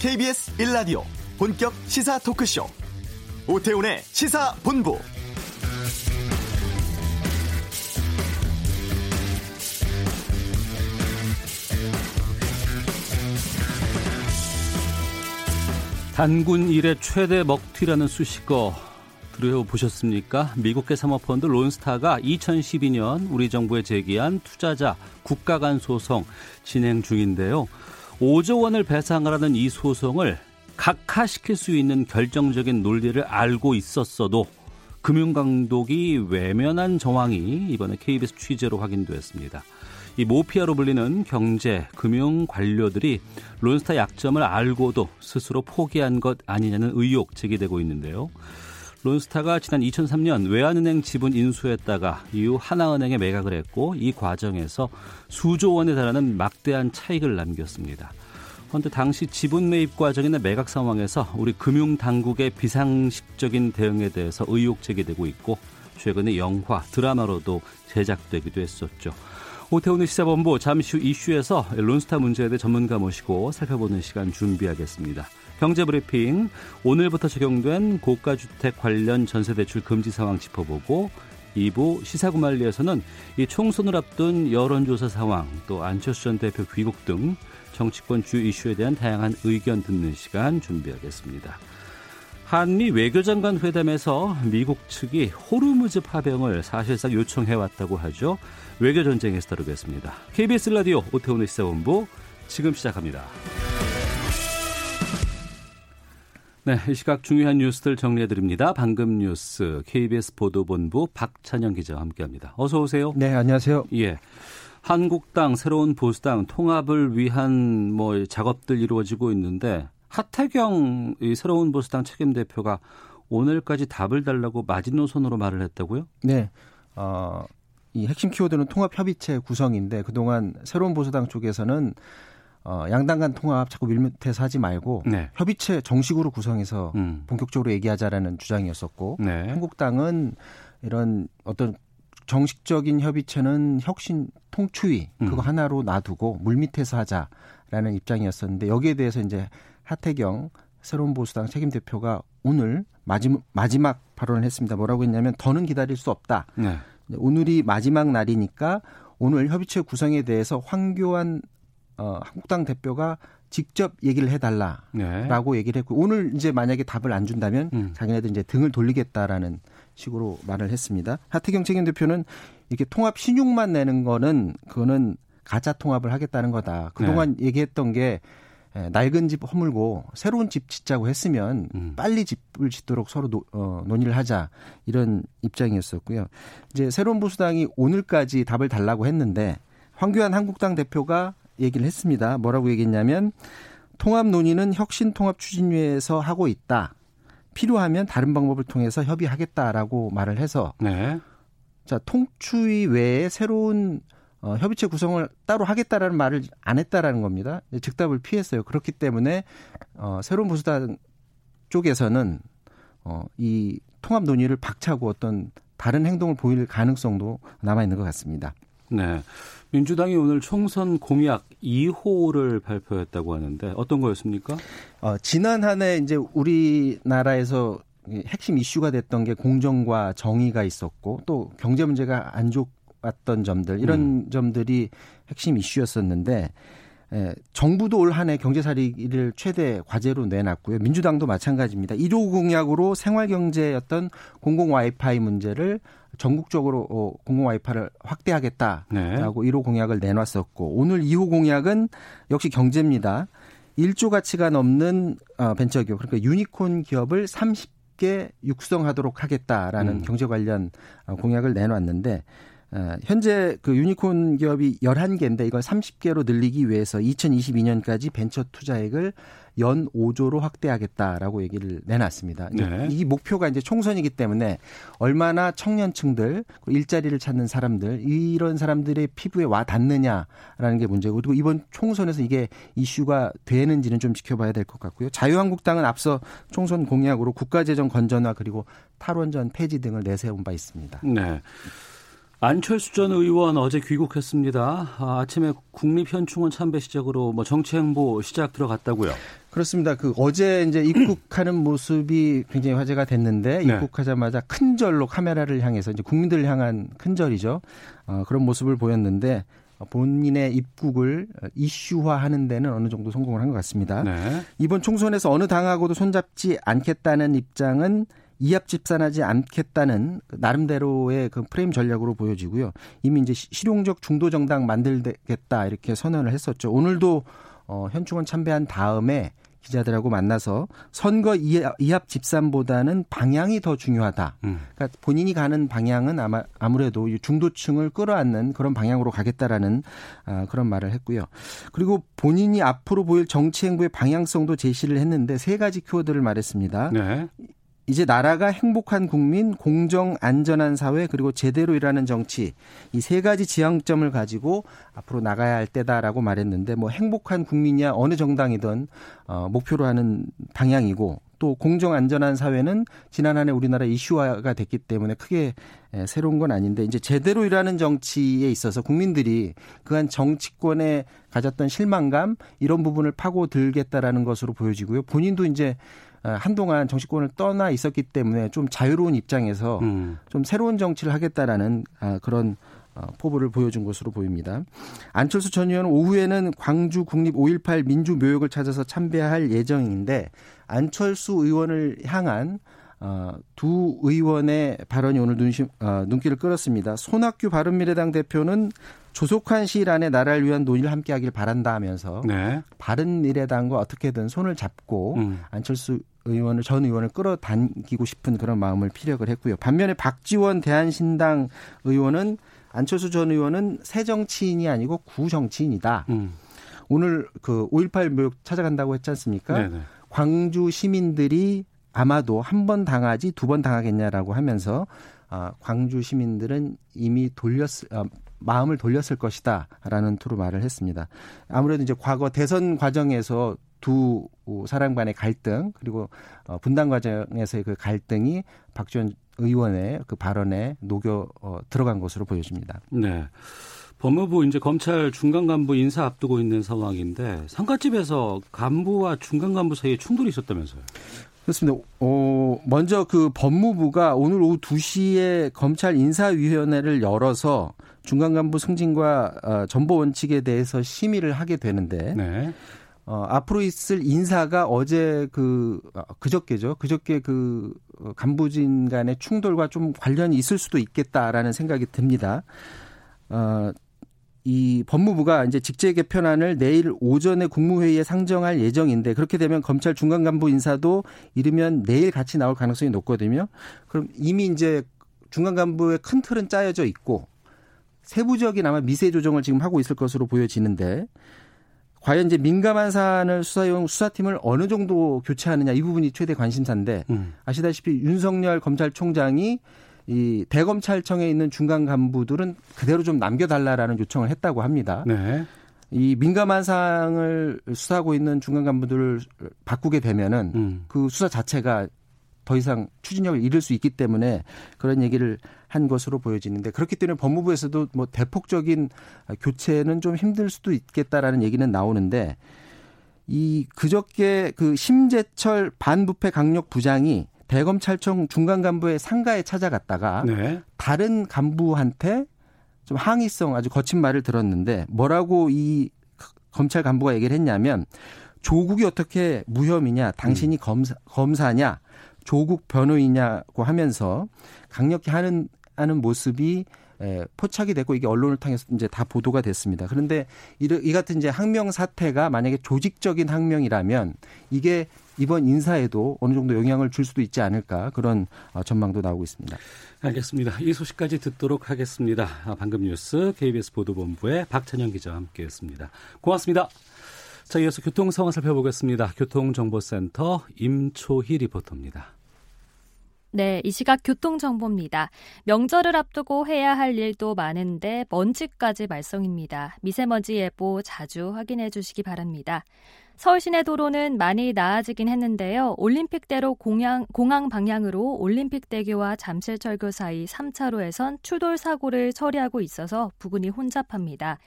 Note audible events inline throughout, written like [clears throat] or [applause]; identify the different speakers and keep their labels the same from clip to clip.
Speaker 1: KBS 1라디오 본격 시사 토크쇼 오태훈의 시사본부
Speaker 2: 단군 일의 최대 먹튀라는 수식어 들어보셨습니까? 미국계 사모펀드 론스타가 2012년 우리 정부에 제기한 투자자 국가 간 소송 진행 중인데요. 5조 원을 배상하라는 이 소송을 각하시킬 수 있는 결정적인 논리를 알고 있었어도 금융감독이 외면한 정황이 이번에 KBS 취재로 확인됐습니다. 이 모피아로 불리는 경제, 금융 관료들이 론스타 약점을 알고도 스스로 포기한 것 아니냐는 의혹 제기되고 있는데요. 론스타가 지난 2003년 외환은행 지분 인수했다가 이후 하나은행에 매각을 했고 이 과정에서 수조 원에 달하는 막대한 차익을 남겼습니다. 그런데 당시 지분 매입 과정이나 매각 상황에서 우리 금융 당국의 비상식적인 대응에 대해서 의혹 제기되고 있고 최근에 영화, 드라마로도 제작되기도 했었죠. 오태훈의 시사본부 잠시 후 이슈에서 론스타 문제에 대해 전문가 모시고 살펴보는 시간 준비하겠습니다. 경제브리핑 오늘부터 적용된 고가주택 관련 전세대출 금지 상황 짚어보고 2부 시사구말리에서는 이 총선을 앞둔 여론조사 상황 또 안철수 전 대표 귀국 등 정치권 주 이슈에 대한 다양한 의견 듣는 시간 준비하겠습니다. 한미 외교장관 회담에서 미국 측이 호르무즈 파병을 사실상 요청해왔다고 하죠. 외교 전쟁에서 다루겠습니다. KBS 라디오 오태훈의 시사본부 지금 시작합니다. 네, 이 시각 중요한 뉴스들 정리해 드립니다. 방금 뉴스 KBS 보도본부 박찬영 기자와 함께합니다. 어서 오세요.
Speaker 3: 네, 안녕하세요.
Speaker 2: 예. 한국당 새로운 보수당 통합을 위한 뭐 작업들 이루어지고 있는데 하태경 이 새로운 보수당 책임 대표가 오늘까지 답을 달라고 마지노선으로 말을 했다고요?
Speaker 3: 네. 어, 이 핵심 키워드는 통합 협의체 구성인데 그동안 새로운 보수당 쪽에서는 어, 양당 간 통합 자꾸 밀밑에서 하지 말고 네. 협의체 정식으로 구성해서 음. 본격적으로 얘기하자라는 주장이었었고 네. 한국당은 이런 어떤 정식적인 협의체는 혁신 통추위 그거 음. 하나로 놔두고 물밑에서 하자라는 입장이었었는데 여기에 대해서 이제 하태경 새로운 보수당 책임 대표가 오늘 마지막, 마지막 발언을 했습니다. 뭐라고 했냐면 더는 기다릴 수 없다. 네. 오늘이 마지막 날이니까 오늘 협의체 구성에 대해서 황교안 어, 한국당 대표가 직접 얘기를 해달라라고 네. 얘기를 했고 오늘 이제 만약에 답을 안 준다면 음. 자기네들 이제 등을 돌리겠다라는 식으로 말을 했습니다. 하태경 책임 대표는 이렇게 통합 신용만 내는 거는 그거는 가짜 통합을 하겠다는 거다. 그동안 네. 얘기했던 게 낡은 집 허물고 새로운 집 짓자고 했으면 음. 빨리 집을 짓도록 서로 노, 어, 논의를 하자 이런 입장이었었고요. 이제 새로운 보수당이 오늘까지 답을 달라고 했는데 황교안 한국당 대표가 얘기를 했습니다. 뭐라고 얘기했냐면 통합 논의는 혁신 통합 추진위에서 하고 있다. 필요하면 다른 방법을 통해서 협의하겠다라고 말을 해서 네. 자 통추위 외에 새로운 어, 협의체 구성을 따로 하겠다라는 말을 안 했다라는 겁니다. 즉답을 피했어요. 그렇기 때문에 어, 새로운 보수당 쪽에서는 어, 이 통합 논의를 박차고 어떤 다른 행동을 보일 가능성도 남아 있는 것 같습니다.
Speaker 2: 네. 민주당이 오늘 총선 공약 2호를 발표했다고 하는데 어떤 거였습니까?
Speaker 3: 어, 지난 한 해 이제 우리나라에서 핵심 이슈가 됐던 게 공정과 정의가 있었고 또 경제 문제가 안 좋았던 점들 이런 음. 점들이 핵심 이슈였었는데 예, 정부도 올 한해 경제살이를 최대 과제로 내놨고요. 민주당도 마찬가지입니다. 1호 공약으로 생활경제였던 공공 와이파이 문제를 전국적으로 어, 공공 와이파이를 확대하겠다라고 네. 1호 공약을 내놨었고 오늘 2호 공약은 역시 경제입니다. 1조 가치가 넘는 어, 벤처 기업 그러니까 유니콘 기업을 30개 육성하도록 하겠다라는 음. 경제 관련 어, 공약을 내놨는데 어, 현재 그 유니콘 기업이 11개인데 이걸 30개로 늘리기 위해서 2022년까지 벤처 투자액을 연 5조로 확대하겠다라고 얘기를 내놨습니다. 네. 이 목표가 이제 총선이기 때문에 얼마나 청년층들 일자리를 찾는 사람들 이런 사람들의 피부에 와 닿느냐라는 게 문제고 그리고 이번 총선에서 이게 이슈가 되는지는 좀 지켜봐야 될 것 같고요. 자유한국당은 앞서 총선 공약으로 국가재정 건전화 그리고 탈원전 폐지 등을 내세운 바 있습니다.
Speaker 2: 네. 안철수 전 의원 어제 귀국했습니다. 아, 침에 국립현충원 참배 시작으로 뭐 정치 행보 시작 들어갔다고요?
Speaker 3: 그렇습니다. 그 어제 이제 입국하는 [clears throat] 모습이 굉장히 화제가 됐는데 네. 입국하자마자 큰 절로 카메라를 향해서 이제 국민들을 향한 큰 절이죠. 어, 그런 모습을 보였는데 본인의 입국을 이슈화하는 데는 어느 정도 성공을 한 것 같습니다. 네. 이번 총선에서 어느 당하고도 손잡지 않겠다는 입장은 이합 집산하지 않겠다는 그 나름대로의 그 프레임 전략으로 보여지고요. 이미 이제 실용적 중도 정당 만들겠다 이렇게 선언을 했었죠. 오늘도 어, 현충원 참배한 다음에 기자들하고 만나서 선거 이합 집산보다는 방향이 더 중요하다. 음. 그러니까 본인이 가는 방향은 아마 아무래도 중도층을 끌어안는 그런 방향으로 가겠다라는 아, 그런 말을 했고요. 그리고 본인이 앞으로 보일 정치 행보의 방향성도 제시를 했는데 세 가지 키워드를 말했습니다. 네. 이제 나라가 행복한 국민, 공정 안전한 사회 그리고 제대로 일하는 정치 이 세 가지 지향점을 가지고 앞으로 나가야 할 때다라고 말했는데 뭐 행복한 국민이야 어느 정당이든 어 목표로 하는 방향이고 또 공정 안전한 사회는 지난 한 해 우리나라 이슈화가 됐기 때문에 크게 새로운 건 아닌데 이제 제대로 일하는 정치에 있어서 국민들이 그한 정치권에 가졌던 실망감 이런 부분을 파고들겠다라는 것으로 보여지고요. 본인도 이제 어, 한동안 정치권을 떠나 있었기 때문에 좀 자유로운 입장에서 음. 좀 새로운 정치를 하겠다라는 아, 그런 어, 포부를 보여준 것으로 보입니다. 안철수 전 의원은 오후에는 광주 국립 5.18 민주묘역을 찾아서 참배할 예정인데 안철수 의원을 향한 어, 두 의원의 발언이 오늘 눈심, 어, 눈길을 끌었습니다. 손학규 바른미래당 대표는 조속한 시일 안에 나라를 위한 논의를 함께 하길 바란다 하면서 네. 바른미래당과 어떻게든 손을 잡고 음. 안철수 의원을 전 의원을 끌어당기고 싶은 그런 마음을 피력을 했고요. 반면에 박지원 대한신당 의원은 안철수 전 의원은 새 정치인이 아니고 구 정치인이다. 음. 오늘 그 5.18 묘역 찾아간다고 했지 않습니까? 네네. 광주 시민들이 아마도 한 번 당하지 두 번 당하겠냐라고 하면서 아, 광주 시민들은 이미 돌렸을 아, 마음을 돌렸을 것이다라는 투로 말을 했습니다. 아무래도 이제 과거 대선 과정에서 두 사람 간의 갈등 그리고 어, 분당 과정에서의 그 갈등이 박지원 의원의 그 발언에 녹여 어, 들어간 것으로 보여집니다.
Speaker 2: 네. 법무부 이제 검찰 중간 간부 인사 앞두고 있는 상황인데 상가집에서 간부와 중간 간부 사이에 충돌이 있었다면서요?
Speaker 3: 그렇습니다. 어, 먼저 그 법무부가 오늘 오후 2시에 검찰 인사위원회를 열어서 중간 간부 승진과 어, 전보 원칙에 대해서 심의를 하게 되는데 네. 어, 앞으로 있을 인사가 어제 그 어, 그저께죠. 그저께 그 어, 간부진 간의 충돌과 좀 관련이 있을 수도 있겠다라는 생각이 듭니다. 어, 이 법무부가 이제 직제 개편안을 내일 오전에 국무회의에 상정할 예정인데 그렇게 되면 검찰 중간 간부 인사도 이르면 내일 같이 나올 가능성이 높거든요. 그럼 이미 이제 중간 간부의 큰 틀은 짜여져 있고 세부적인 아마 미세 조정을 지금 하고 있을 것으로 보여지는데 과연 이제 민감한 사안을 수사용 수사팀을 어느 정도 교체하느냐 이 부분이 최대 관심사인데 음. 아시다시피 윤석열 검찰총장이 이 대검찰청에 있는 중간 간부들은 그대로 좀 남겨달라라는 요청을 했다고 합니다. 네. 이 민감한 사항을 수사하고 있는 중간 간부들을 바꾸게 되면은 음. 그 수사 자체가 더 이상 추진력을 잃을 수 있기 때문에 그런 얘기를 한 것으로 보여지는데 그렇기 때문에 법무부에서도 뭐 대폭적인 교체는 좀 힘들 수도 있겠다라는 얘기는 나오는데 이 그저께 그 심재철 반부패 강력 부장이 대검찰청 중간 간부의 상가에 찾아갔다가 네. 다른 간부한테 좀 항의성 아주 거친 말을 들었는데 뭐라고 이 검찰 간부가 얘기를 했냐면 조국이 어떻게 무혐의냐 당신이 음. 검사, 검사냐 조국 변호이냐고 하면서 강력히 하는 하는 모습이 에, 포착이 됐고 이게 언론을 통해서 이제 다 보도가 됐습니다. 그런데 이, 이 같은 이제 항명 사태가 만약에 조직적인 항명이라면 이게 이번 인사에도 어느 정도 영향을 줄 수도 있지 않을까 그런 어, 전망도 나오고 있습니다.
Speaker 2: 알겠습니다. 이 소식까지 듣도록 하겠습니다. 아, 방금 뉴스 KBS 보도본부의 박찬영 기자와 함께했습니다. 고맙습니다. 자, 이어서 교통 상황 살펴보겠습니다. 교통정보센터 임초희 리포터입니다.
Speaker 4: 네, 이 시각 교통정보입니다. 명절을 앞두고 해야 할 일도 많은데 먼지까지 말썽입니다. 미세먼지 예보 자주 확인해 주시기 바랍니다. 서울 시내 도로는 많이 나아지긴 했는데요. 올림픽대로 공항, 공항 방향으로 올림픽대교와 잠실철교 사이 3차로에선 추돌 사고를 처리하고 있어서 부근이 혼잡합니다.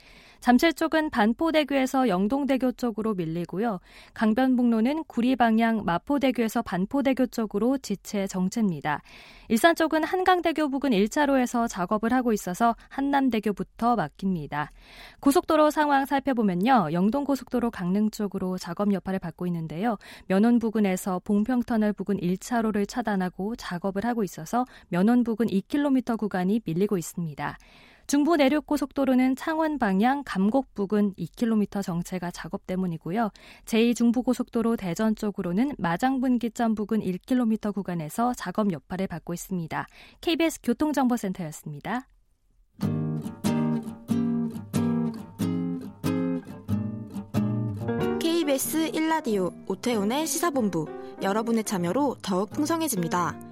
Speaker 4: 잠실 쪽은 반포대교에서 영동대교 쪽으로 밀리고요. 강변북로는 구리 방향 마포대교에서 반포대교 쪽으로 지체 정체입니다. 일산 쪽은 한강대교 부근 1차로에서 작업을 하고 있어서 한남대교부터 막힙니다. 고속도로 상황 살펴보면요. 영동고속도로 강릉 쪽으로 작업 여파를 받고 있는데요. 면원 부근에서 봉평터널 부근 1차로를 차단하고 작업을 하고 있어서 면원 부근 2km 구간이 밀리고 있습니다. 중부 내륙고속도로는 창원 방향 감곡 부근 2km 정체가 작업 때문이고요. 제2중부고속도로 대전 쪽으로는 마장분기점 부근 1km 구간에서 작업 여파를 받고 있습니다. KBS 교통정보센터였습니다.
Speaker 5: KBS 1라디오 오태훈의 시사본부 여러분의 참여로 더욱 풍성해집니다.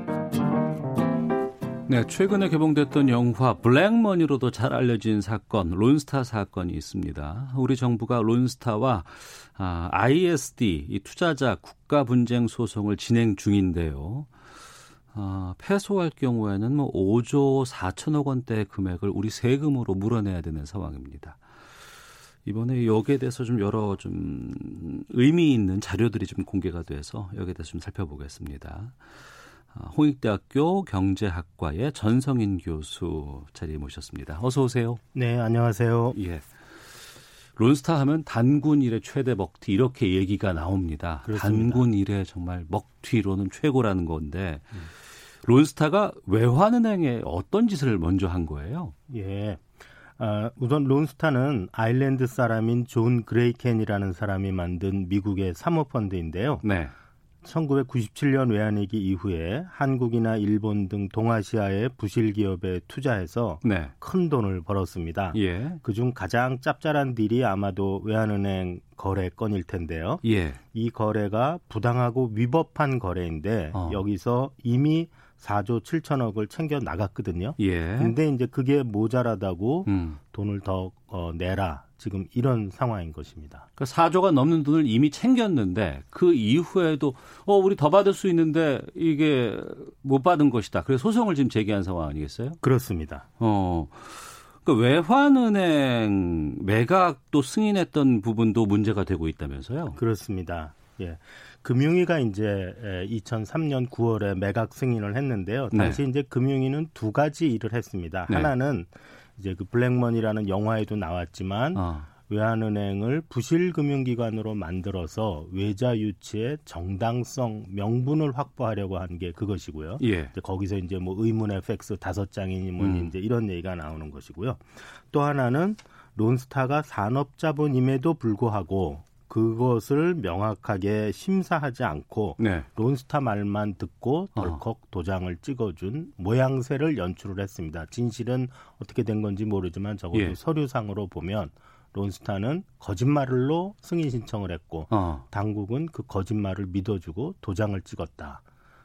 Speaker 2: 네, 최근에 개봉됐던 영화 블랙머니로도 잘 알려진 사건, 론스타 사건이 있습니다. 우리 정부가 론스타와 아, ISD, 이 투자자 국가 분쟁 소송을 진행 중인데요. 아, 패소할 경우에는 뭐 5조 4천억 원대 금액을 우리 세금으로 물어내야 되는 상황입니다. 이번에 여기에 대해서 좀 여러 좀 의미 있는 자료들이 좀 공개가 돼서 여기에 대해서 좀 살펴보겠습니다. 아, 홍익대학교 경제학과의 전성인 교수 자리에 모셨습니다. 어서 오세요.
Speaker 6: 네, 안녕하세요.
Speaker 2: 예. 론스타 하면 단군 이래 최대 먹튀 이렇게 얘기가 나옵니다. 그렇습니다. 단군 이래 정말 먹튀로는 최고라는 건데 음. 론스타가 외환은행에 어떤 짓을 먼저 한 거예요?
Speaker 6: 예. 아, 우선 론스타는 아일랜드 사람인 존 그레이켄이라는 사람이 만든 미국의 사모펀드인데요. 네. 1997년 외환위기 이후에 한국이나 일본 등 동아시아의 부실 기업에 투자해서 네. 큰 돈을 벌었습니다. 예. 그중 가장 짭짤한 deal이 아마도 외환은행 거래 건일 텐데요. 예. 이 거래가 부당하고 위법한 거래인데 어. 여기서 이미 4조 7천억을 챙겨 나갔거든요. 예. 근데 이제 그게 모자라다고 음. 돈을 더 어, 내라 지금 이런 상황인 것입니다.
Speaker 2: 그러니까 4조가 넘는 돈을 이미 챙겼는데 그 이후에도 어 우리 더 받을 수 있는데 이게 못 받은 것이다. 그래서 소송을 지금 제기한 상황 아니겠어요?
Speaker 6: 그렇습니다.
Speaker 2: 어. 그 외환은행 매각도 승인했던 부분도 문제가 되고 있다면서요?
Speaker 6: 그렇습니다. 예. 금융위가 이제 2003년 9월에 매각 승인을 했는데요. 당시 네. 이제 금융위는 두 가지 일을 했습니다. 네. 하나는 이제 그 블랙머니라는 영화에도 나왔지만 어. 외환은행을 부실금융기관으로 만들어서 외자 유치의 정당성 명분을 확보하려고 한 게 그것이고요. 예. 이제 거기서 이제 뭐 의문의 팩스 다섯 장이니 뭐니 음. 이제 이런 얘기가 나오는 것이고요. 또 하나는 론스타가 산업자본임에도 불구하고 그것을 명확하게 심사하지 않고 네. 론스타 말만 듣고 덜컥 어. 도장을 찍어준 모양새를 연출을 했습니다. 진실은 어떻게 된 건지 모르지만 적어도 예. 서류상으로 보면 론스타는 거짓말로 승인 신청을 했고 어. 당국은 그 거짓말을 믿어주고 도장을 찍었다.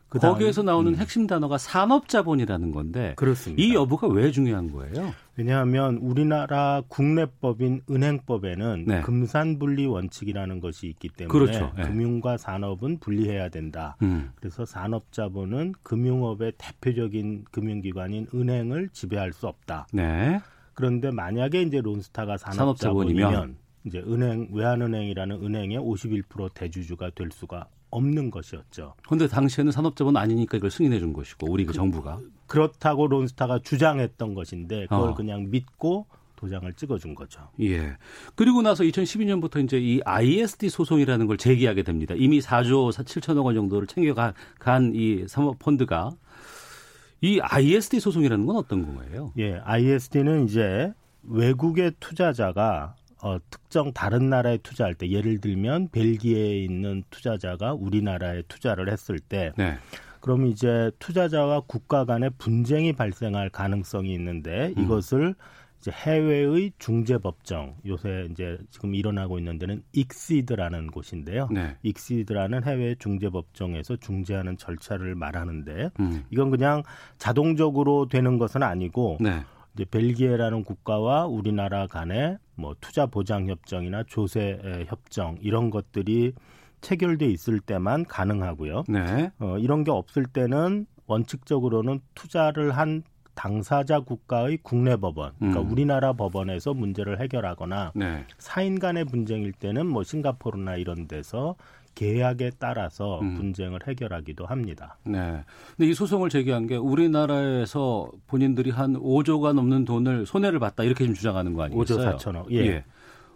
Speaker 2: 그다음, 거기에서 나오는 음. 핵심 단어가 산업자본이라는 건데 그렇습니다. 이 여부가 왜 중요한 거예요?
Speaker 6: 왜냐하면 우리나라 국내법인 은행법에는 네. 금산분리 원칙이라는 것이 있기 때문에 그렇죠. 네. 금융과 산업은 분리해야 된다. 음. 그래서 산업자본은 금융업의 대표적인 금융기관인 은행을 지배할 수 없다. 네. 그런데 만약에 이제 론스타가 산업자본이면, 산업자본이면 이제 은행 외환은행이라는 은행의 51% 대주주가 될 수가 없는 것이었죠.
Speaker 2: 그런데 당시에는 산업자본 아니니까 이걸 승인해 준 것이고 우리 그, 그 정부가
Speaker 6: 그렇다고 론스타가 주장했던 것인데 그걸 어. 그냥 믿고 도장을 찍어준 거죠.
Speaker 2: 예. 그리고 나서 2012년부터 이제 이 ISD 소송이라는 걸 제기하게 됩니다. 이미 4조 7천억 원 정도를 챙겨간 이 사모펀드가 이 ISD 소송이라는 건 어떤 거예요?
Speaker 6: 예, ISD는 이제 외국의 투자자가 어, 특정 다른 나라에 투자할 때 예를 들면 벨기에에 있는 투자자가 우리나라에 투자를 했을 때 네. 그럼 이제 투자자와 국가 간의 분쟁이 발생할 가능성이 있는데 음. 이것을 이제 해외의 중재 법정 요새 이제 지금 일어나고 있는 데는 익시드라는 곳인데요. 네. 익시드라는 해외 중재 법정에서 중재하는 절차를 말하는데 음. 이건 그냥 자동적으로 되는 것은 아니고 네. 이제 벨기에라는 국가와 우리나라 간의 뭐 투자 보장 협정이나 조세 협정 이런 것들이 체결돼 있을 때만 가능하고요. 네. 어, 이런 게 없을 때는 원칙적으로는 투자를 한 당사자 국가의 국내 법원, 그러니까 음. 우리나라 법원에서 문제를 해결하거나 네. 사인 간의 분쟁일 때는 뭐 싱가포르나 이런 데서 계약에 따라서 음. 분쟁을 해결하기도 합니다.
Speaker 2: 네. 근데 이 소송을 제기한 게 우리나라에서 본인들이 한 5조가 넘는 돈을 손해를 봤다 이렇게 좀 주장하는 거 아니겠어요?
Speaker 6: 5조 4천억. 예. 예.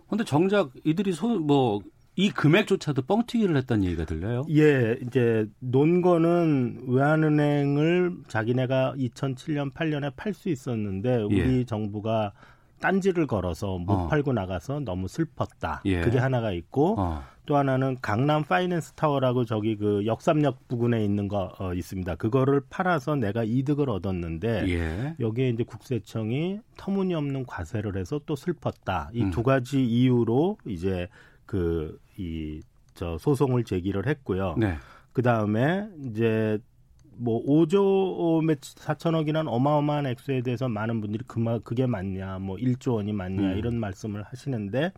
Speaker 2: 근데 정작 이들이 손 뭐 이 금액조차도 뻥튀기를 했다는 얘기가 들려요.
Speaker 6: 예, 이제 논거는 외환은행을 자기네가 2007년 8년에 팔 수 있었는데 우리 예. 정부가 딴지를 걸어서 못 어. 팔고 나가서 너무 슬펐다. 예. 그게 하나가 있고 어. 또 하나는 강남 파이낸스 타워라고 저기 그 역삼역 부근에 있는 거 어, 있습니다. 그거를 팔아서 내가 이득을 얻었는데 예. 여기에 이제 국세청이 터무니없는 과세를 해서 또 슬펐다. 이두 음. 가지 이유로 이제 그 이 저 소송을 제기를 했고요. 네. 그 다음에 이제 뭐 5조 몇 4천억이라는 어마어마한 액수에 대해서 많은 분들이 그마 그게 맞냐, 뭐 1조 원이 맞냐 음. 이런 말씀을 하시는데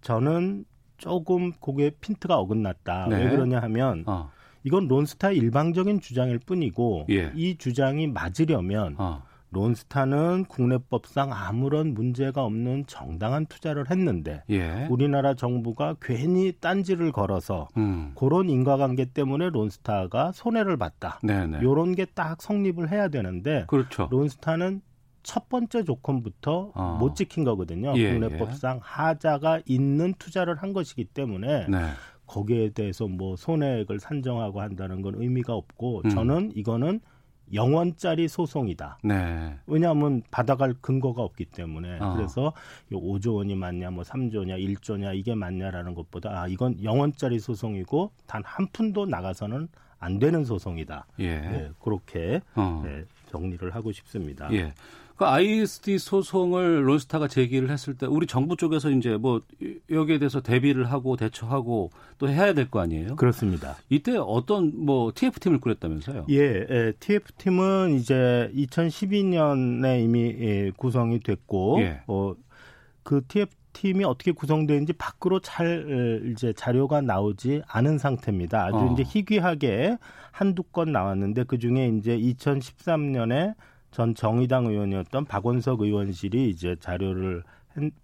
Speaker 6: 저는 조금 그게 핀트가 어긋났다. 네. 왜 그러냐 하면 어. 이건 론스타의 일방적인 주장일 뿐이고 예. 이 주장이 맞으려면 어. 론스타는 국내법상 아무런 문제가 없는 정당한 투자를 했는데 예. 우리나라 정부가 괜히 딴지를 걸어서 음. 그런 인과관계 때문에 론스타가 손해를 봤다. 네네. 요런 게 딱 성립을 해야 되는데 그렇죠. 론스타는 첫 번째 조건부터 어. 못 지킨 거거든요. 예, 국내법상 예. 하자가 있는 투자를 한 것이기 때문에 네. 거기에 대해서 뭐 손해액을 산정하고 한다는 건 의미가 없고 음. 저는 이거는 영원짜리 소송이다. 네. 왜냐하면 받아갈 근거가 없기 때문에 어. 그래서 5조 원이 맞냐, 뭐 3조냐, 1조냐 이게 맞냐라는 것보다 아 이건 영원짜리 소송이고 단 한 푼도 나가서는 안 되는 소송이다. 예. 네, 그렇게 어. 네, 정리를 하고 싶습니다.
Speaker 2: 예. 그 ISD 소송을 론스타가 제기를 했을 때 우리 정부 쪽에서 이제 뭐 여기에 대해서 대비를 하고 대처하고 또 해야 될 거 아니에요?
Speaker 6: 그렇습니다.
Speaker 2: 이때 어떤 뭐 TF팀을 꾸렸다면서요?
Speaker 6: 예, 예 TF팀은 이제 2012년에 이미 예, 구성이 됐고 예. 어, 그 TF 팀이 어떻게 구성되는지 밖으로 잘 이제 자료가 나오지 않은 상태입니다. 아주 어. 이제 희귀하게 한두 건 나왔는데 그 중에 이제 2013년에 전 정의당 의원이었던 박원석 의원실이 이제 자료를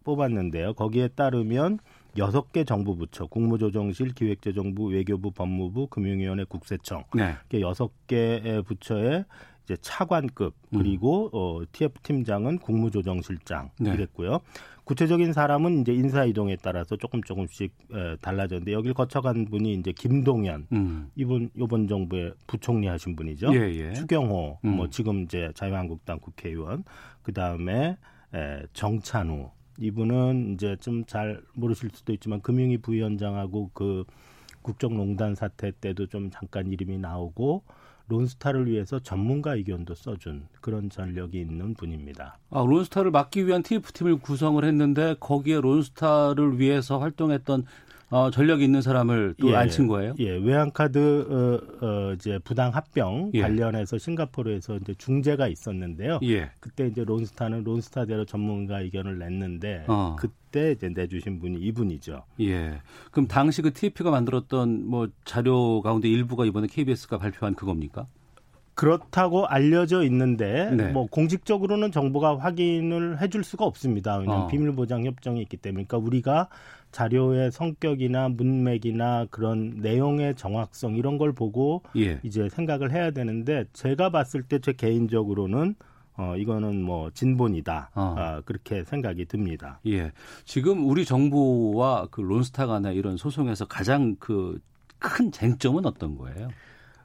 Speaker 6: 뽑았는데요. 거기에 따르면 여섯 개 정부 부처, 국무조정실, 기획재정부, 외교부, 법무부, 금융위원회, 국세청 네. 이렇게 여섯 개의 부처에 이제 차관급 음. 그리고 음. 어, TF 팀장은 국무조정실장 네. 이랬고요. 구체적인 사람은 이제 인사 이동에 따라서 조금 조금씩 에, 달라졌는데 여길 거쳐간 분이 이제 김동연 음. 이분 요번 정부의 부총리 하신 분이죠. 예, 예. 추경호 음. 뭐 지금 이제 자유한국당 국회의원 그 다음에 정찬우 이분은 이제 좀 잘 모르실 수도 있지만 금융위 부위원장하고 그 국정농단 사태 때도 좀 잠깐 이름이 나오고 론스타를 위해서 전문가 의견도 써준 그런 전력이 있는 분입니다.
Speaker 2: 아, 론스타를 막기 위한 TF팀을 구성을 했는데 거기에 론스타를 위해서 활동했던 어, 전력이 있는 사람을 또 예, 앉힌 거예요?
Speaker 6: 예, 외환카드 어, 어, 이제 부당 합병 예. 관련해서 싱가포르에서 이제 중재가 있었는데요. 예. 그때 이제 론스타는 론스타대로 전문가 의견을 냈는데 어. 그 때 이제 내주신 분이 이분이죠.
Speaker 2: 예. 그럼 당시 그 TF가 만들었던 뭐 자료 가운데 일부가 이번에 KBS가 발표한 그겁니까?
Speaker 6: 그렇다고 알려져 있는데 네. 뭐 공식적으로는 정부가 확인을 해줄 수가 없습니다. 왜냐하면 어. 비밀 보장 협정이 있기 때문에 그러니까 우리가 자료의 성격이나 문맥이나 그런 내용의 정확성 이런 걸 보고 예. 이제 생각을 해야 되는데 제가 봤을 때 제 개인적으로는 어, 이거는 뭐 진본이다. 어. 어. 그렇게 생각이 듭니다.
Speaker 2: 예. 지금 우리 정부와 그 론스타 간의 이런 소송에서 가장 그 큰 쟁점은 어떤 거예요?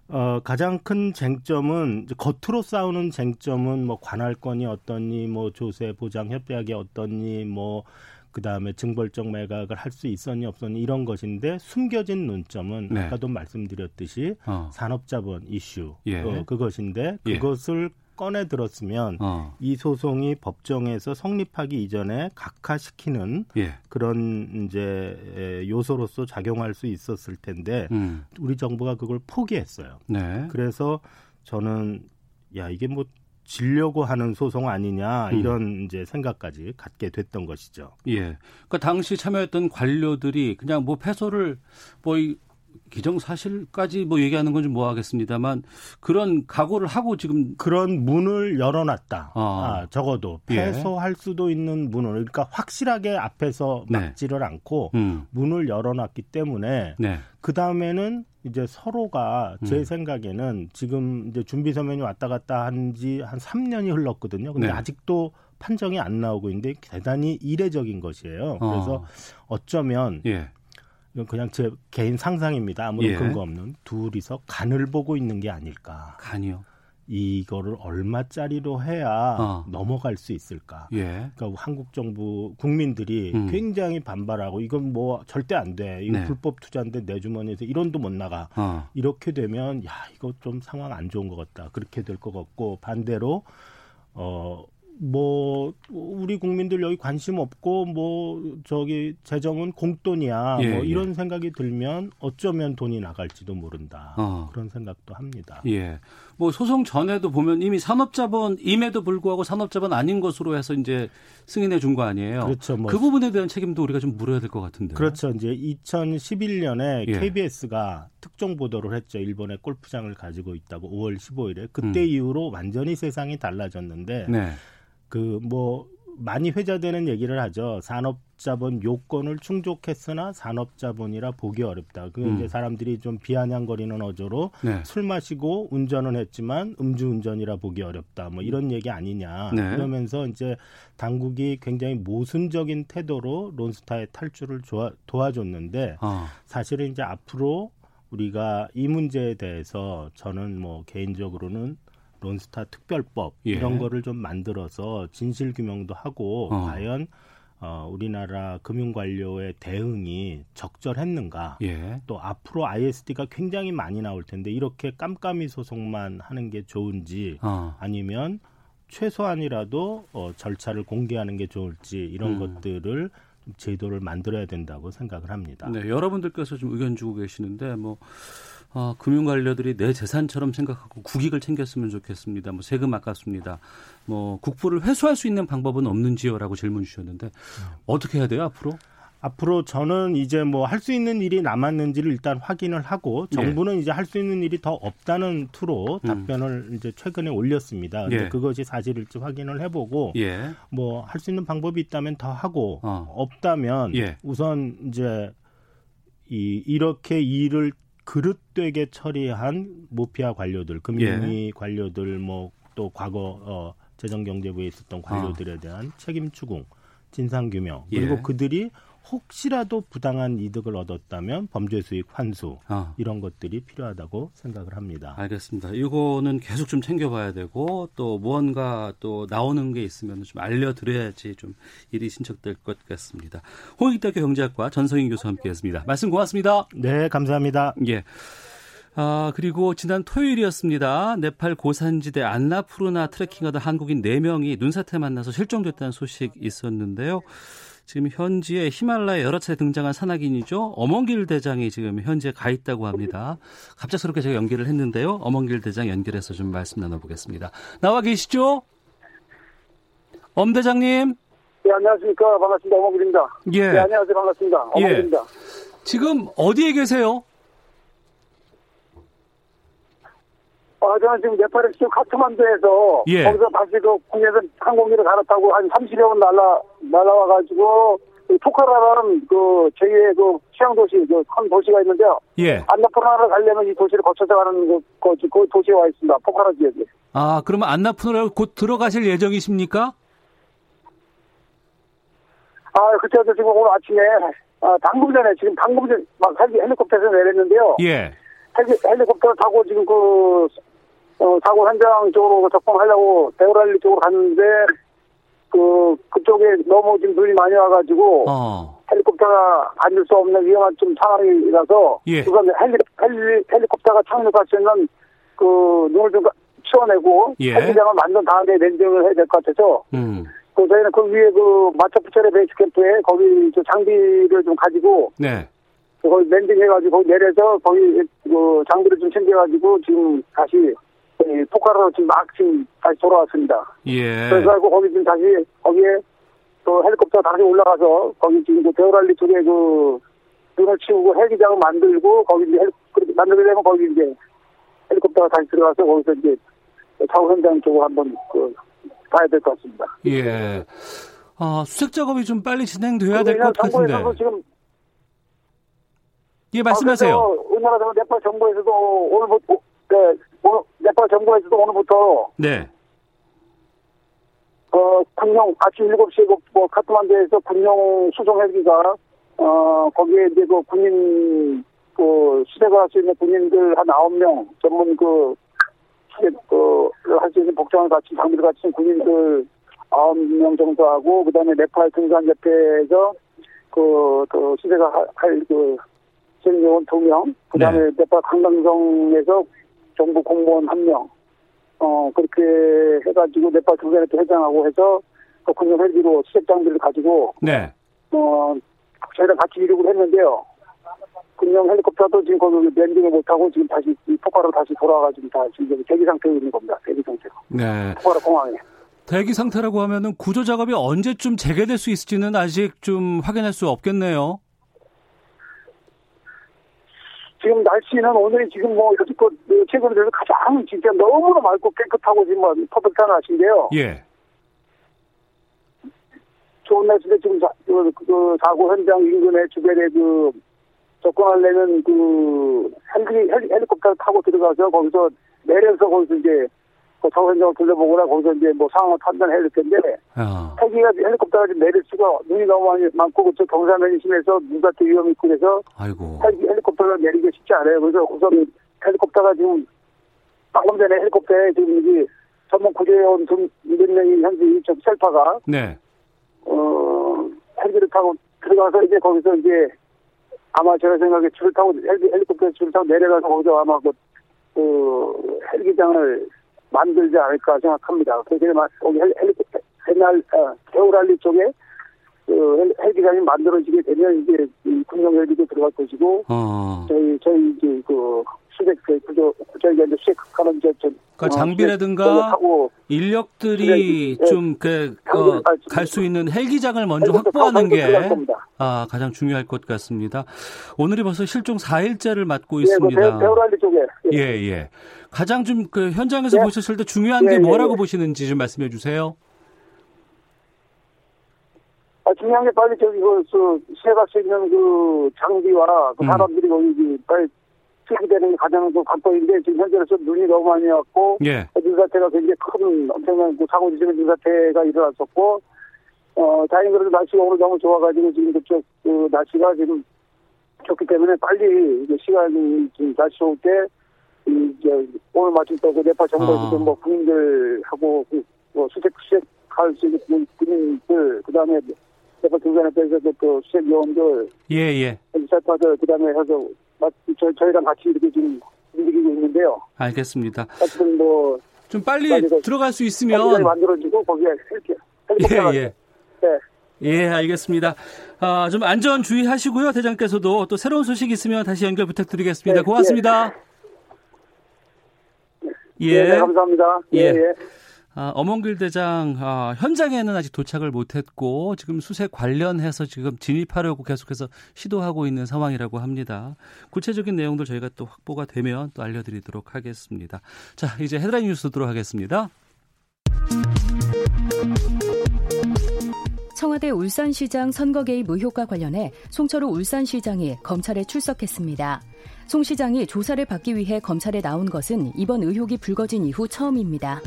Speaker 6: 어, 가장 큰 쟁점은 겉으로 싸우는 쟁점은 뭐 관할권이 어떠니 뭐 조세 보장 협약이 어떠니 뭐 그다음에 증벌적 매각을 할 수 있었니 없었니 이런 것인데 숨겨진 논점은 네. 아까도 말씀드렸듯이 어. 산업자본 이슈 예. 어, 그것인데 예. 그것을 예. 꺼내 들었으면 어. 이 소송이 법정에서 성립하기 이전에 각하시키는 예. 그런 이제 요소로서 작용할 수 있었을 텐데 음. 우리 정부가 그걸 포기했어요. 네. 그래서 저는 야 이게 뭐 지려고 하는 소송 아니냐 음. 이런 음. 이제 생각까지 갖게 됐던 것이죠.
Speaker 2: 예. 그러니까 당시 참여했던 관료들이 그냥 뭐 패소를 뭐 기정사실까지 뭐 얘기하는 건 좀 뭐하겠습니다만 그런 각오를 하고 지금
Speaker 6: 그런 문을 열어놨다. 아, 아 적어도 예. 패소할 예. 수도 있는 문을 그러니까 확실하게 앞에서 네. 막지를 않고 음. 문을 열어놨기 때문에 네. 그 다음에는 이제 서로가 제 음. 생각에는 지금 이제 준비 서면이 왔다 갔다 한지한 3년이 흘렀거든요. 근데 네. 아직도 판정이 안 나오고 있는데 대단히 이례적인 것이에요. 그래서 어. 어쩌면 예. 이건 그냥 제 개인 상상입니다. 아무런 예. 근거 없는 둘이서 간을 보고 있는 게 아닐까.
Speaker 2: 간이요?
Speaker 6: 이거를 얼마짜리로 해야 어. 넘어갈 수 있을까? 예. 그러니까 한국 정부 국민들이 음. 굉장히 반발하고 이건 뭐 절대 안 돼. 이거 네. 불법 투자인데 내 주머니에서 1원도 못 나가. 어. 이렇게 되면 야 이거 좀 상황 안 좋은 것 같다. 그렇게 될 것 같고 반대로 어 뭐 우리 국민들 여기 관심 없고 뭐 저기 재정은 공돈이야 예, 뭐 예. 이런 예. 생각이 들면 어쩌면 돈이 나갈지도 모른다 어. 그런 생각도 합니다.
Speaker 2: 예. 뭐 소송 전에도 보면 이미 산업자본임에도 불구하고 산업자본 아닌 것으로 해서 이제 승인해 준 거 아니에요. 그렇죠. 뭐 그 부분에 대한 책임도 우리가 좀 물어야 될 것 같은데.
Speaker 6: 그렇죠. 이제 2011년에 예. KBS가 특종 보도를 했죠. 일본의 골프장을 가지고 있다고 5월 15일에 그때 음. 이후로 완전히 세상이 달라졌는데. 네. 그 뭐 많이 회자되는 얘기를 하죠. 산업자본 요건을 충족했으나 산업자본이라 보기 어렵다. 그 음. 이제 사람들이 좀 비아냥거리는 어조로 네. 술 마시고 운전은 했지만 음주운전이라 보기 어렵다. 뭐 이런 얘기 아니냐. 네. 그러면서 이제 당국이 굉장히 모순적인 태도로 론스타의 탈출을 도와, 도와줬는데 어. 사실은 이제 앞으로 우리가 이 문제에 대해서 저는 뭐 개인적으로는 론스타 특별법 예. 이런 거를 좀 만들어서 진실 규명도 하고 어. 과연 어, 우리나라 금융 관료의 대응이 적절했는가? 예. 또 앞으로 ISD가 굉장히 많이 나올 텐데 이렇게 깜깜이 소송만 하는 게 좋은지 어. 아니면 최소한이라도 어, 절차를 공개하는 게 좋을지 이런 음. 것들을 제도를 만들어야 된다고 생각을 합니다.
Speaker 2: 네, 여러분들께서 좀 의견 주고 계시는데 뭐 어, 금융 관료들이 내 재산처럼 생각하고 국익을 챙겼으면 좋겠습니다. 뭐 세금 아깝습니다. 뭐 국부를 회수할 수 있는 방법은 없는지요라고 질문 주셨는데 어떻게 해야 돼요 앞으로?
Speaker 6: 앞으로 저는 이제 뭐 할 수 있는 일이 남았는지를 일단 확인을 하고 정부는 예. 이제 할 수 있는 일이 더 없다는 투로 음. 답변을 음. 이제 최근에 올렸습니다. 근데 예. 그것이 사실일지 확인을 해보고 예. 뭐할 수 있는 방법이 있다면 더 하고 어. 없다면 예. 우선 이제 이 이렇게 일을 그릇되게 처리한 모피아 관료들, 금융위 예. 관료들, 뭐 또 과거 어, 재정경제부에 있었던 관료들에 아. 대한 책임 추궁, 진상 규명 그리고 예. 그들이 혹시라도 부당한 이득을 얻었다면 범죄 수익 환수 어. 이런 것들이 필요하다고 생각을 합니다.
Speaker 2: 알겠습니다. 이거는 계속 좀 챙겨봐야 되고 또 무언가 또 나오는 게 있으면 좀 알려드려야지 좀 일이 신척될 것 같습니다. 홍익대학교 경제학과 전성인 교수와 함께했습니다. 말씀 고맙습니다.
Speaker 6: 네, 감사합니다.
Speaker 2: 예. 아, 그리고 지난 토요일이었습니다. 네팔 고산지대 안나푸르나 트레킹하던 한국인 4명이 눈사태 만나서 실종됐다는 소식 있었는데요. 지금 현지에 히말라야 여러 차례 등장한 산악인이죠. 어멍길 대장이 지금 현지에 가 있다고 합니다. 갑작스럽게 제가 연결을 했는데요. 어멍길 대장 연결해서 좀 말씀 나눠보겠습니다. 나와 계시죠? 엄 대장님.
Speaker 7: 네, 안녕하십니까. 반갑습니다. 어멍길입니다. 예. 네, 안녕하세요. 반갑습니다. 어멍길입니다. 예.
Speaker 2: 지금 어디에 계세요?
Speaker 7: 아, 저는 지금 네팔의 지금 카트만두에서 예. 거기서 다시 그 국내에서 항공기를 갈아타고 한 30여 분 날라 날라와가지고 그 포카라라는 그 제2의 그 취향 도시 그큰 도시가 있는데요. 예. 안나푸르나를 가려면 이 도시를 거쳐서 가는 그, 그, 그 도시에 와 있습니다. 포카라 지역에.
Speaker 2: 아, 그러면 안나푸르나를 곧 들어가실 예정이십니까?
Speaker 7: 아, 그때도 지금 오늘 아침에 아, 방금 전에 지금 방금 전막 헬리콥터에서 내렸는데요. 예. 헬리, 헬리콥터를 타고 지금 그 어, 사고 현장 쪽으로 접근하려고 대우랄리 쪽으로 갔는데 그 그쪽에 너무 지금 눈이 많이 와가지고 어. 헬리콥터가 앉을 수 없는 위험한 좀 상황이라서 예. 그건 헬리, 헬리 헬리콥터가 착륙할 수 있는 그 눈을 좀 치워내고 예. 헬기장을 만든 다음에 landing을 해야 될 것 같아서 음. 그 저희는 그 위에 그 마차푸차레 베이스 캠프에 거기 저 장비를 좀 가지고 네. 거기 landing 해가지고 거기 내려서 거기 그 장비를 좀 챙겨가지고 지금 다시 포카라로 지금 막 지금 다시 돌아왔습니다. 예. 그래서 거기 지금 다시 거기에 그 헬리콥터 다시 올라가서 거기 지금 그 데우랄리 쪽에 그 눈을 치우고 헬기장을 만들고 거기 이제 헬, 만들게 되면 거기 이제 헬리콥터가 다시 들어가서 거기서 이제 사고 현장 쪽으로 한번 그 봐야 될 것 같습니다.
Speaker 2: 예. 아, 수색 작업이 좀 빨리 진행돼야 될 것 같은데. 지금 예, 말씀하세요. 아,
Speaker 7: 우리나라 네팔 정부에서도 오늘부터 네, 오늘 네팔 정부에서도 오늘부터 네. 어, 군용 아침 7시에 그, 뭐 카트만두에서 군용 수송 헬기가 어, 거기에 이제 그 군인 그 수색을 할 수 있는 군인들 한 9명 전문 그 수색 그할 수 있는 복장을 갖춘 장비를 갖춘 군인들 9명 정도 하고 그다음에 네팔 등산협회에서 그, 그 수색을 할그 수색요원 2명 그다음에 네. 네팔 강강성에서 정부 공무원 1명 어, 그렇게 해가지고 네팔 등산협회 회장하고 해서 그 군용 헬기로 수색 장비를 가지고 네. 어, 저희랑 같이 이륙을 했는데요. 군용 헬리콥터도 지금 거기 랜딩을 못하고 지금 다시 폭발로 다시 돌아와가지고 다 지금 대기 상태에 있는 겁니다. 대기 상태로. 네. 폭발로 공항에.
Speaker 2: 대기 상태라고 하면은 구조 작업이 언제쯤 재개될 수 있을지는 아직 좀 확인할 수 없겠네요.
Speaker 7: 지금 날씨는 오늘이 지금 뭐 여지껏 최근에 들어 가장 진짜 너무나 맑고 깨끗하고 지금 뭐 퍼펙트한 날씨인데요. 예. 좋은 날씨인데 지금 자, 그, 그 사고 현장 인근에 주변에 그 접근하려면 그 헬기, 헬리, 헬리콥터 타고 들어가서 거기서 내려서 거기서 이제 그 현장을 둘러보거나 거기서 이제 뭐 상황을 판단해야 될 텐데 어. 헬기가 헬리콥터가 지금 내릴 수가 눈이 너무 많이 많고 그쪽 경사면이 심해서 눈밭에 위험이 있고 그래서 아이고. 헬기, 헬리콥터가 내리기 쉽지 않아요. 그래서 우선 헬리콥터가 지금 방금 전에 헬리콥터에 지금 이게 전문 구조해온 몇 명이 현재 이쪽 셀파가 네. 어 헬기를 타고 들어가서 이제 거기서 이제 아마 제가 생각에 줄을 타고 헬기, 헬리콥터 줄을 타고 내려가서 거기서 아마 그, 그 헬기장을 만들지 않을까 생각합니다. 그래서 거기 헬리콥터 옛날 어, 겨울알리 쪽에 그 헬기장이 만들어지게 되면 이제 군용 헬기도 들어갈 것이고 어. 저희 저희 이제 그 수색 그저 저희가 이제 수색하는 저, 저
Speaker 2: 그러니까 어, 장비라든가 인력들이 네, 좀그 어, 갈수 있는 헬기장을 먼저 확보하는 게 아, 가장 중요할 것 같습니다. 오늘이 벌써 실종 4일째를 맞고 예, 있습니다.
Speaker 7: 그 배우랄리 쪽에.
Speaker 2: 예, 예. 가장 좀 그 현장에서 예. 보셨을 때 중요한 게 예, 예, 뭐라고 보시는지 좀 말씀해 주세요.
Speaker 7: 아, 중요한 게 빨리 저기 그, 그 수색할 수 있는 그 장비와 그 음. 사람들이 음. 거기 빨리 게 가장 그 관건인데 지금 현재로서 눈이 너무 많이 왔고 예. 눈사태가 굉장히 큰 엄청난 그 사고 지점의 눈사태가 일어났었고 어 다행히 그래도 날씨가 오늘 너무 좋아가지고 지금 그쪽 그 날씨가 지금 좋기 때문에 빨리 이제 시간이 지금 날씨 좋을 때 이제 오늘 마침 또그 네팔 정부에서도 어. 뭐 국민들하고 그 뭐 수색 수색할 수 있는 국민들 그다음에 네팔 등산협회에서 또 수색 요원들 예예 사파들 그다음에 해서 저, 저희랑 같이 이렇게 지금 움직이고 있는데요.
Speaker 2: 알겠습니다. 하여튼 뭐. 좀 빨리, 들어갈 수 있으면.
Speaker 7: 만들어지고 거기에 이렇게.
Speaker 2: 예, 예. 네. 예, 알겠습니다. 아, 좀 안전 주의하시고요. 대장께서도 또 새로운 소식 있으면 다시 연결 부탁드리겠습니다. 네, 고맙습니다.
Speaker 7: 네. 예. 네, 감사합니다. 예. 예. 예.
Speaker 2: 아, 어몽길 대장 아, 현장에는 아직 도착을 못했고 지금 수색 관련해서 지금 진입하려고 계속해서 시도하고 있는 상황이라고 합니다. 구체적인 내용들 저희가 또 확보가 되면 또 알려드리도록 하겠습니다. 자 이제 헤드라인 뉴스 들어 가겠습니다.
Speaker 8: 청와대 울산시장 선거 개입 의혹과 관련해 송철우 울산시장이 검찰에 출석했습니다. 송 시장이 조사를 받기 위해 검찰에 나온 것은 이번 의혹이 불거진 이후 처음입니다.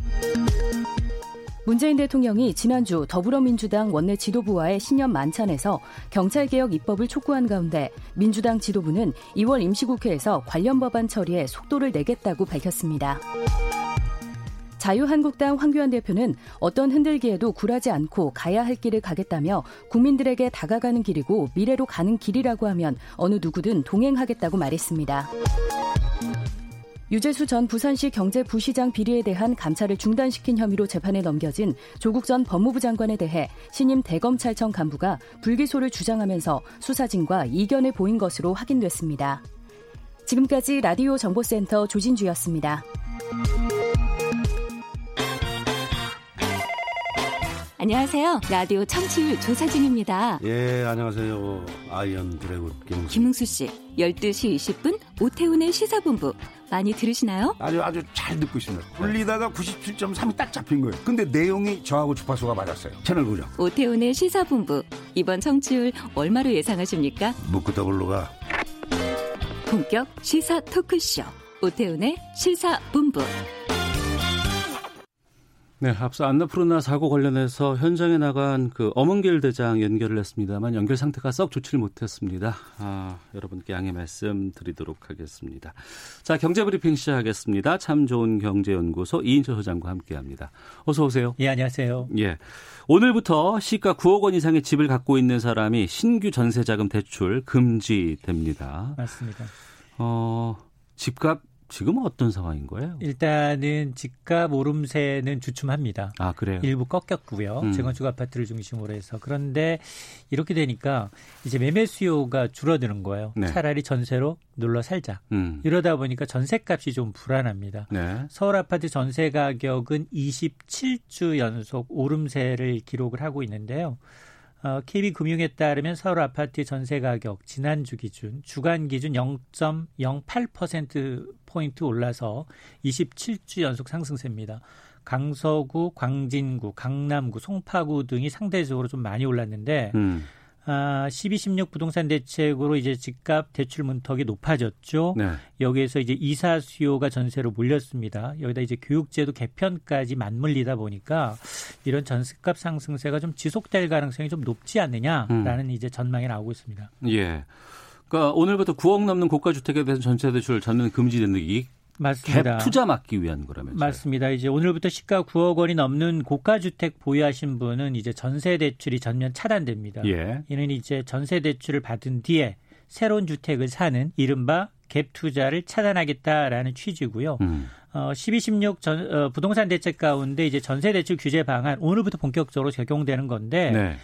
Speaker 8: 문재인 대통령이 지난주 더불어민주당 원내 지도부와의 신년 만찬에서 경찰개혁 입법을 촉구한 가운데 민주당 지도부는 2월 임시국회에서 관련 법안 처리에 속도를 내겠다고 밝혔습니다. 자유한국당 황교안 대표는 어떤 흔들기에도 굴하지 않고 가야 할 길을 가겠다며 국민들에게 다가가는 길이고 미래로 가는 길이라고 하면 어느 누구든 동행하겠다고 말했습니다. 유재수 전 부산시 경제부시장 비리에 대한 감찰을 중단시킨 혐의로 재판에 넘겨진 조국 전 법무부 장관에 대해 신임 대검찰청 간부가 불기소를 주장하면서 수사진과 이견을 보인 것으로 확인됐습니다. 지금까지 라디오 정보센터 조진주였습니다.
Speaker 9: 안녕하세요. 라디오 청취율 조사 중입니다.
Speaker 10: 예, 안녕하세요. 아이언 드래곤.
Speaker 9: 김응수 씨, 12시 20분 오태훈의 시사본부 많이 들으시나요?
Speaker 10: 아주 아주 잘 듣고 있습니다. 돌리다가 97.3이 딱 잡힌 거예요. 근데 내용이 저하고 주파수가 맞았어요. 채널 고정.
Speaker 9: 오태훈의 시사본부 이번 청취율 얼마로 예상하십니까?
Speaker 10: 묻고 더블로 가.
Speaker 9: 본격 시사 토크쇼 오태훈의 시사본부.
Speaker 2: 네, 앞서 안나푸르나 사고 관련해서 현장에 나간 그 엄홍길 대장 연결을 했습니다만 연결 상태가 썩 좋지를 못했습니다. 아, 여러분께 양해 말씀 드리도록 하겠습니다. 자, 경제 브리핑 시작하겠습니다. 참 좋은 경제연구소 이인철 소장과 함께합니다. 어서 오세요.
Speaker 11: 예, 안녕하세요.
Speaker 2: 예, 오늘부터 시가 9억 원 이상의 집을 갖고 있는 사람이 신규 전세자금 대출 금지됩니다.
Speaker 11: 맞습니다.
Speaker 2: 어, 집값 지금은 어떤 상황인 거예요?
Speaker 11: 일단은 집값 오름세는 주춤합니다.
Speaker 2: 아, 그래요?
Speaker 11: 일부 꺾였고요. 음. 재건축 아파트를 중심으로 해서. 그런데 이렇게 되니까 이제 매매 수요가 줄어드는 거예요. 네. 차라리 전세로 눌러 살자. 음. 이러다 보니까 전세값이 좀 불안합니다. 네. 서울 아파트 전세 가격은 27주 연속 오름세를 기록을 하고 있는데요. 어, KB금융에 따르면 서울 아파트 전세 가격 지난주 기준 주간 기준 0.08% 포인트 올라서 27주 연속 상승세입니다. 강서구, 광진구, 강남구, 송파구 등이 상대적으로 좀 많이 올랐는데 음. 아, 12, 16 부동산 대책으로 이제 집값 대출 문턱이 높아졌죠. 네. 여기에서 이제 이사 수요가 전세로 몰렸습니다. 여기다 이제 교육제도 개편까지 맞물리다 보니까 이런 전세값 상승세가 좀 지속될 가능성이 좀 높지 않느냐라는 음. 이제 전망이 나오고 있습니다.
Speaker 2: 예. 그러니까 오늘부터 9억 넘는 고가 주택에 대한 전세 대출 전면 금지되는 게 맞습니다. 갭 투자 막기 위한 거라면서요.
Speaker 11: 맞습니다. 이제 오늘부터 시가 9억 원이 넘는 고가 주택 보유하신 분은 이제 전세 대출이 전면 차단됩니다. 예. 이는 이제 전세 대출을 받은 뒤에 새로운 주택을 사는 이른바 갭 투자를 차단하겠다라는 취지고요. 음. 어, 12, 16 전, 어, 부동산 대책 가운데 이제 전세 대출 규제 방안 오늘부터 본격적으로 적용되는 건데 네.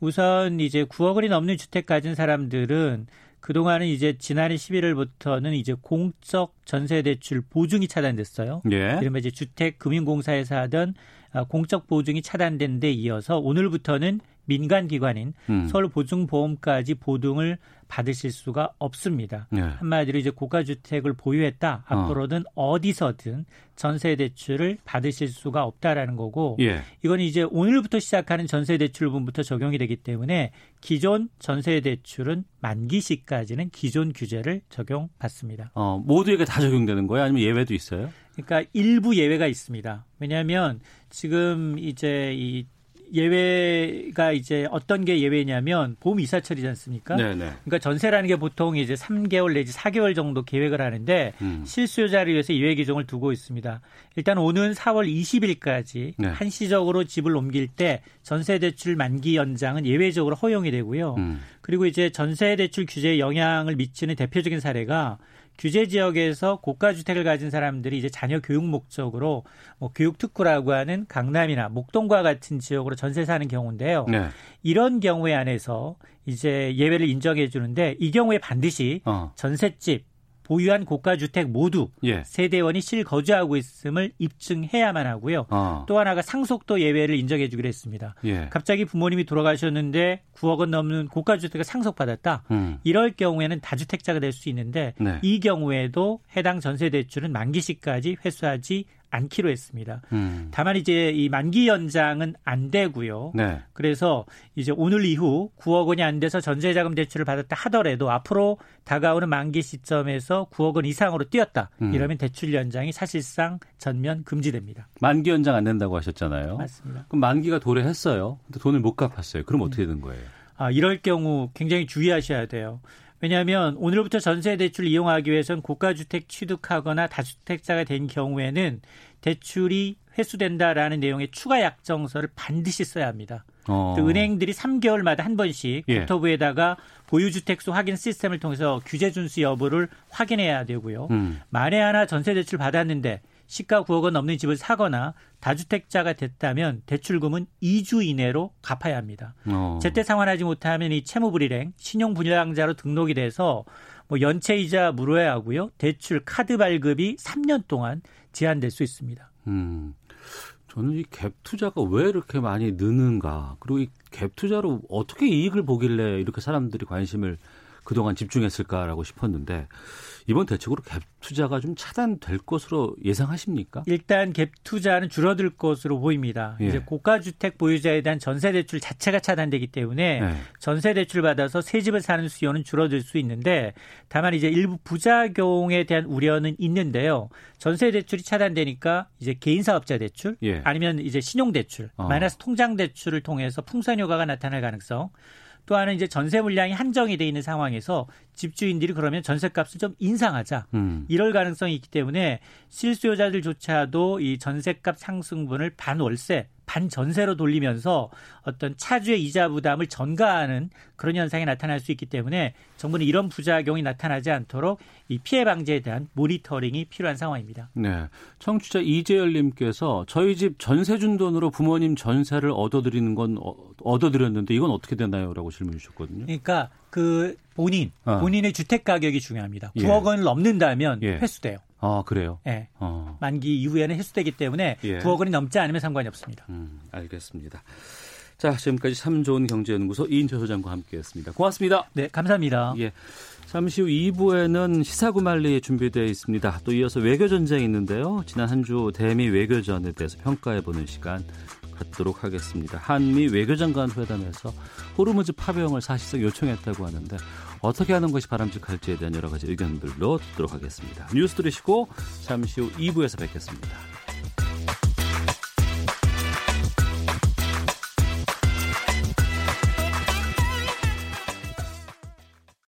Speaker 11: 우선 이제 9억 원이 넘는 주택 가진 사람들은 그동안은 이제 지난해 11월부터는 이제 공적 전세 대출 보증이 차단됐어요. 예. 이른바 이제 주택 금융공사에서 하던 아, 공적 보증이 차단된 데 이어서 오늘부터는 민간 기관인 음. 서울 보증보험까지 보증을 받으실 수가 없습니다. 네. 한마디로 이제 고가 주택을 보유했다. 어. 앞으로는 어 디서든 전세 대출을 받으실 수가 없다라는 거고 예. 이건 이제 오늘부터 시작하는 전세 대출분부터 적용이 되기 때문에 기존 전세 대출은 만기 시까지는 기존 규제를 적용받습니다.
Speaker 2: 어, 모두에게 다 적용되는 거예요? 아니면 예외도 있어요?
Speaker 11: 그러니까 일부 예외가 있습니다. 왜냐하면 지금 이제 이 예외가 이제 어떤 게 예외냐면 보험 이사철이지 않습니까? 네네. 네. 그러니까 전세라는 게 보통 이제 3개월 내지 4개월 정도 계획을 하는데 음. 실수요자를 위해서 예외 기종을 두고 있습니다. 일단 오는 4월 20일까지 네. 한시적으로 집을 옮길 때 전세 대출 만기 연장은 예외적으로 허용이 되고요. 음. 그리고 이제 전세 대출 규제에 영향을 미치는 대표적인 사례가 규제 지역에서 고가 주택을 가진 사람들이 이제 자녀 교육 목적으로 뭐 교육 특구라고 하는 강남이나 목동과 같은 지역으로 전세 사는 경우인데요. 네. 이런 경우에 안에서 이제 예외를 인정해 주는데 이 경우에 반드시 어. 전셋집 보유한 고가주택 모두 예. 세대원이 실거주하고 있음을 입증해야만 하고요. 어. 또 하나가 상속도 예외를 인정해 주기로 했습니다. 예. 갑자기 부모님이 돌아가셨는데 9억 원 넘는 고가주택을 상속받았다. 음. 이럴 경우에는 다주택자가 될 수 있는데 네. 이 경우에도 해당 전세대출은 만기시까지 회수하지 않기로 했습니다. 음. 다만 이제 이 만기 연장은 안 되고요. 네. 그래서 이제 오늘 이후 9억 원이 안 돼서 전세자금 대출을 받았다 하더라도 앞으로 다가오는 만기 시점에서 9억 원 이상으로 뛰었다. 음. 이러면 대출 연장이 사실상 전면 금지됩니다.
Speaker 2: 만기 연장 안 된다고 하셨잖아요.
Speaker 11: 맞습니다.
Speaker 2: 그럼 만기가 도래했어요. 근데 돈을 못 갚았어요. 그럼 어떻게 된 거예요?
Speaker 11: 아, 이럴 경우 굉장히 주의하셔야 돼요. 왜냐하면 오늘부터 전세 대출 이용하기 위해서는 고가주택 취득하거나 다주택자가 된 경우에는 대출이 회수된다라는 내용의 추가 약정서를 반드시 써야 합니다. 어. 은행들이 3개월마다 한 번씩 예. 국토부에다가 보유주택수 확인 시스템을 통해서 규제 준수 여부를 확인해야 되고요. 음. 만에 하나 전세 대출 받았는데 시가 9억 원 넘는 집을 사거나 다주택자가 됐다면 대출금은 2주 이내로 갚아야 합니다. 어. 제때 상환하지 못하면 이 채무불일행, 신용불량자로 등록이 돼서 뭐 연체이자 물어야 하고요. 대출 카드 발급이 3년 동안 제한될 수 있습니다. 음.
Speaker 2: 저는 이 갭 투자가 왜 이렇게 많이 느는가? 그리고 이 갭 투자로 어떻게 이익을 보길래 이렇게 사람들이 관심을 그동안 집중했을까라고 싶었는데 이번 대책으로 갭 투자가 좀 차단될 것으로 예상하십니까?
Speaker 11: 일단 갭 투자는 줄어들 것으로 보입니다. 예. 이제 고가 주택 보유자에 대한 전세 대출 자체가 차단되기 때문에 예. 전세 대출 받아서 새 집을 사는 수요는 줄어들 수 있는데 다만 이제 일부 부작용에 대한 우려는 있는데요. 전세 대출이 차단되니까 이제 개인 사업자 대출 예. 아니면 이제 신용 대출, 어. 마이너스 통장 대출을 통해서 풍선 효과가 나타날 가능성 또 하나는 이제 전세 물량이 한정이 돼 있는 상황에서 집주인들이 그러면 전세값을 좀 인상하자 음. 이럴 가능성이 있기 때문에 실수요자들조차도 이 전세값 상승분을 반월세 반전세로 돌리면서 어떤 차주의 이자 부담을 전가하는 그런 현상이 나타날 수 있기 때문에 정부는 이런 부작용이 나타나지 않도록 이 피해 방지에 대한 모니터링이 필요한 상황입니다.
Speaker 2: 네. 청취자 이재열 님께서 저희 집 전세 준 돈으로 부모님 전세를 얻어드리는 건 어, 얻어드렸는데 이건 어떻게 되나요?라고 질문 주셨거든요.
Speaker 11: 그러니까 그 본인 어. 본인의 주택 가격이 중요합니다. 9억 예. 원을 넘는다면 예. 회수돼요.
Speaker 2: 아 그래요?
Speaker 11: 네. 어. 만기 이후에는 회수되기 때문에 예. 9억 원이 넘지 않으면 상관이 없습니다. 음,
Speaker 2: 알겠습니다. 자 지금까지 참 좋은 경제연구소 이인철 소장과 함께했습니다. 고맙습니다.
Speaker 11: 네, 감사합니다.
Speaker 2: 예. 잠시 후 2부에는 시사구말리 준비되어 있습니다. 또 이어서 외교전쟁이 있는데요. 지난 한 주 대미 외교전에 대해서 평가해보는 시간 갖도록 하겠습니다. 한미 외교장관 회담에서 호르무즈 파병을 사실상 요청했다고 하는데 어떻게 하는 것이 바람직할지에 대한 여러 가지 의견들로 듣도록 하겠습니다. 뉴스 들으시고 잠시 후 2부에서 뵙겠습니다.